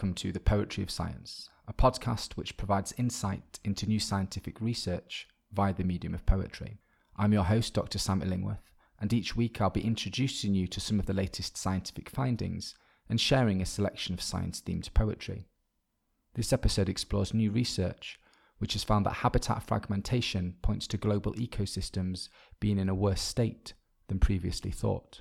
Welcome to The Poetry of Science, a podcast which provides insight into new scientific research via the medium of poetry. I'm your host, Dr. Sam Illingworth, and each week I'll be introducing you to some of the latest scientific findings and sharing a selection of science themed poetry. This episode explores new research which has found that habitat fragmentation points to global ecosystems being in a worse state than previously thought.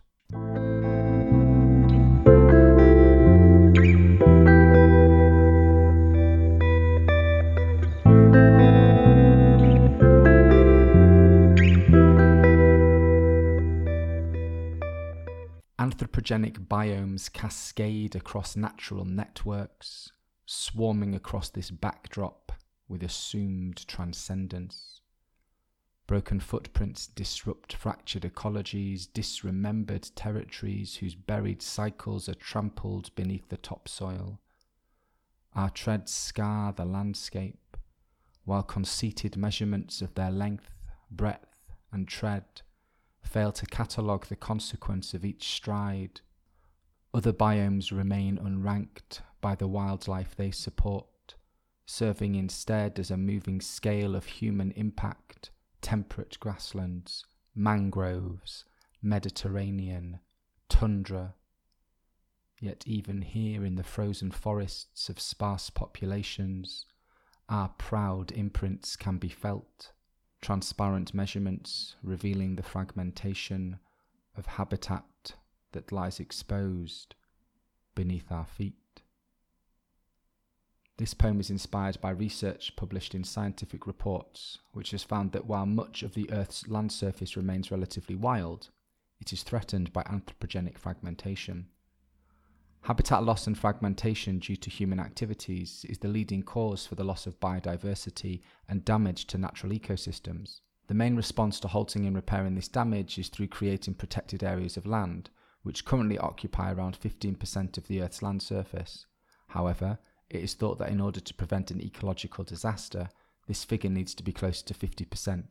Anthropogenic biomes cascade across natural networks, swarming across this backdrop with assumed transcendence. Broken footprints disrupt fractured ecologies, disremembered territories whose buried cycles are trampled beneath the topsoil. Our treads scar the landscape, while conceited measurements of their length, breadth, and tread fail to catalogue the consequence of each stride. Other biomes remain unranked by the wildlife they support serving instead as a moving scale of human impact, temperate grasslands, mangroves, Mediterranean, tundra. Yet, even here in the frozen forests of sparse populations, our proud imprints can be felt, transparent measurements revealing the fragmentation of habitat that lies exposed beneath our feet. This poem is inspired by research published in Scientific Reports, which has found that while much of the Earth's land surface remains relatively wild, it is threatened by anthropogenic fragmentation. Habitat loss and fragmentation due to human activities is the leading cause for the loss of biodiversity and damage to natural ecosystems. The main response to halting and repairing this damage is through creating protected areas of land, which currently occupy around 15% of the Earth's land surface. However, it is thought that in order to prevent an ecological disaster, this figure needs to be closer to 50%.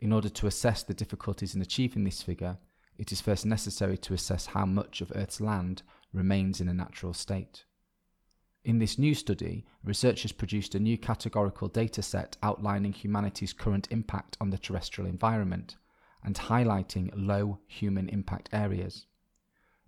In order to assess the difficulties in achieving this figure, it is first necessary to assess how much of Earth's land remains in a natural state. In this new study, researchers produced a new categorical data set outlining humanity's current impact on the terrestrial environment and highlighting low human impact areas.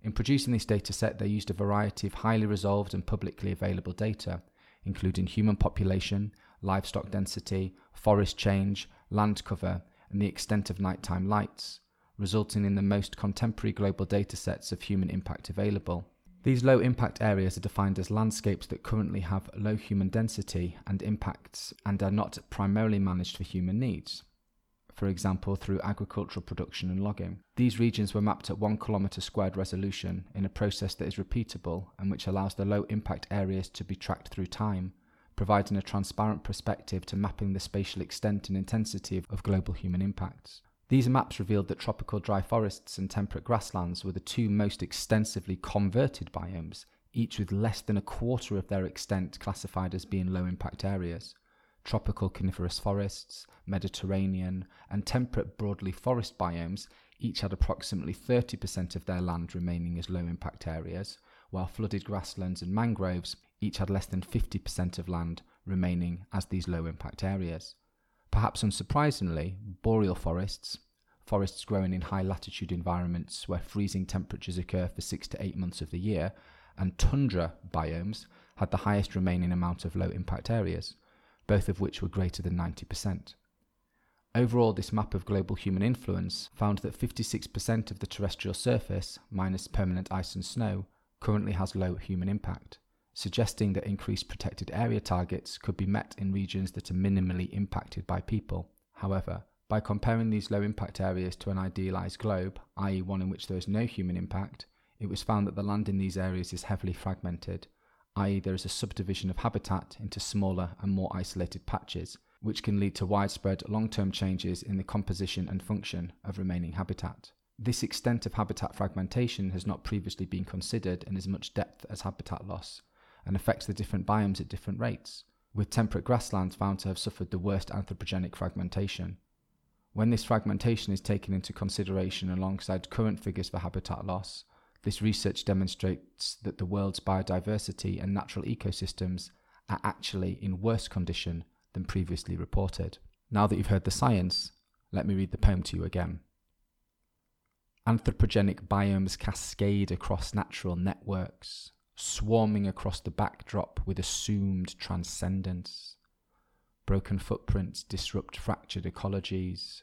In producing this dataset, they used a variety of highly resolved and publicly available data, including human population, livestock density, forest change, land cover, and the extent of nighttime lights, resulting in the most contemporary global datasets of human impact available. These low impact areas are defined as landscapes that currently have low human density and impacts and are not primarily managed for human needs for example through agricultural production and logging. These regions were mapped at 1 km squared resolution in a process that is repeatable and which allows the low impact areas to be tracked through time, providing a transparent perspective to mapping the spatial extent and intensity of, of global human impacts. These maps revealed that tropical dry forests and temperate grasslands were the two most extensively converted biomes, each with less than a quarter of their extent classified as being low impact areas tropical coniferous forests, Mediterranean, and temperate broadleaf forest biomes each had approximately 30% of their land remaining as low impact areas, while flooded grasslands and mangroves each had less than 50% of land remaining as these low impact areas. Perhaps unsurprisingly, boreal forests, forests growing in high latitude environments where freezing temperatures occur for six to eight months of the year, and tundra biomes had the highest remaining amount of low impact areas both of which were greater than 90%. Overall, this map of global human influence found that 56% of the terrestrial surface, minus permanent ice and snow, currently has low human impact, suggesting that increased protected area targets could be met in regions that are minimally impacted by people. However, by comparing these low impact areas to an idealised globe, i.e., one in which there is no human impact, it was found that the land in these areas is heavily fragmented, i.e., there is a subdivision of habitat into smaller and more isolated patches, which can lead to widespread long term changes in the composition and function of remaining habitat. This extent of habitat fragmentation has not previously been considered in as much depth as habitat loss, and affects the different biomes at different rates, with temperate grasslands found to have suffered the worst anthropogenic fragmentation. When this fragmentation is taken into consideration alongside current figures for habitat loss, This research demonstrates that the world's biodiversity and natural ecosystems are actually in worse condition than previously reported. Now that you've heard the science, let me read the poem to you again. Anthropogenic biomes cascade across natural networks, swarming across the backdrop with assumed transcendence. Broken footprints disrupt fractured ecologies,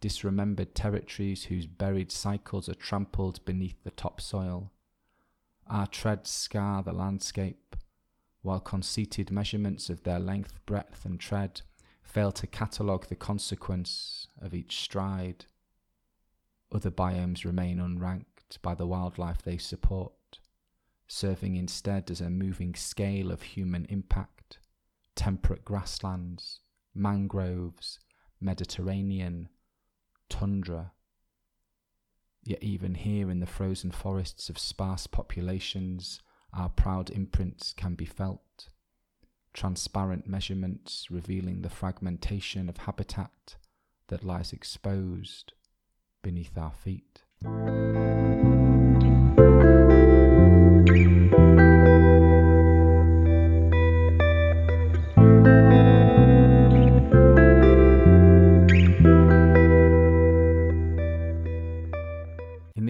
disremembered territories whose buried cycles are trampled beneath the topsoil. Our treads scar the landscape, while conceited measurements of their length, breadth, and tread fail to catalogue the consequence of each stride. Other biomes remain unranked by the wildlife they support serving instead as a moving scale of human impact. Temperate grasslands, mangroves, Mediterranean, tundra. Yet, even here in the frozen forests of sparse populations, our proud imprints can be felt. Transparent measurements revealing the fragmentation of habitat that lies exposed beneath our feet.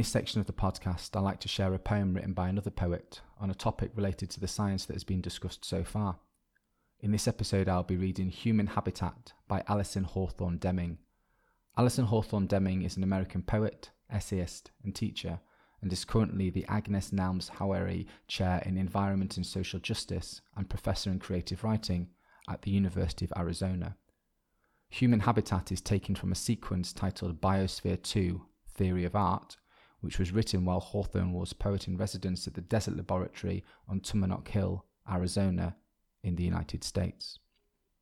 This section of the podcast, I like to share a poem written by another poet on a topic related to the science that has been discussed so far. In this episode, I'll be reading Human Habitat by Alison Hawthorne Deming. Alison Hawthorne Deming is an American poet, essayist, and teacher, and is currently the Agnes Nelms Haughey Chair in Environment and Social Justice and Professor in Creative Writing at the University of Arizona. Human Habitat is taken from a sequence titled Biosphere 2 Theory of Art, which was written while Hawthorne was poet in residence at the Desert Laboratory on Tumamoc Hill, Arizona, in the United States.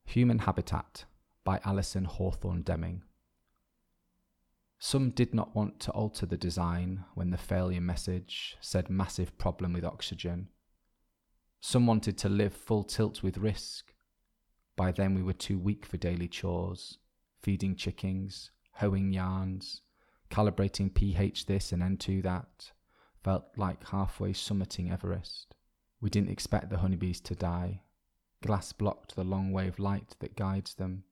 Human Habitat by Alison Hawthorne Deming. Some did not want to alter the design when the failure message said massive problem with oxygen. Some wanted to live full tilt with risk. By then we were too weak for daily chores, feeding chickens, hoeing yarns, Calibrating pH this and N2 that felt like halfway summiting Everest. We didn't expect the honeybees to die. Glass blocked the long wave light that guides them.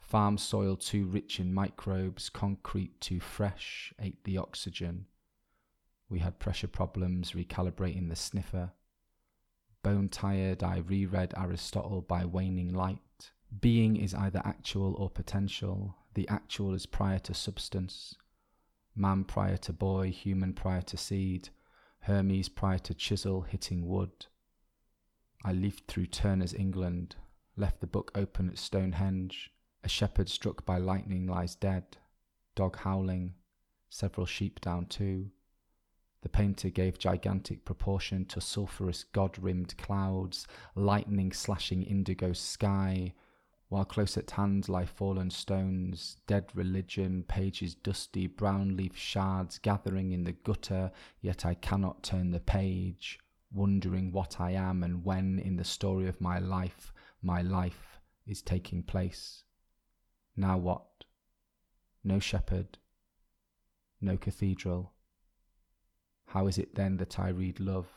Farm soil too rich in microbes, concrete too fresh, ate the oxygen. We had pressure problems recalibrating the sniffer. Bone tired, I reread Aristotle by waning light. Being is either actual or potential. The actual is prior to substance man prior to boy, human prior to seed, Hermes prior to chisel hitting wood. I lived through Turner's England, left the book open at Stonehenge. A shepherd struck by lightning lies dead, dog howling, several sheep down too. The painter gave gigantic proportion to sulphurous god rimmed clouds, lightning slashing indigo sky, while close at hand lie fallen stones, dead religion, pages dusty, brown leaf shards gathering in the gutter, yet I cannot turn the page, wondering what I am and when in the story of my life my life is taking place. Now what? No shepherd, no cathedral. How is it then that I read love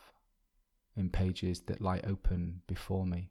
in pages that lie open before me?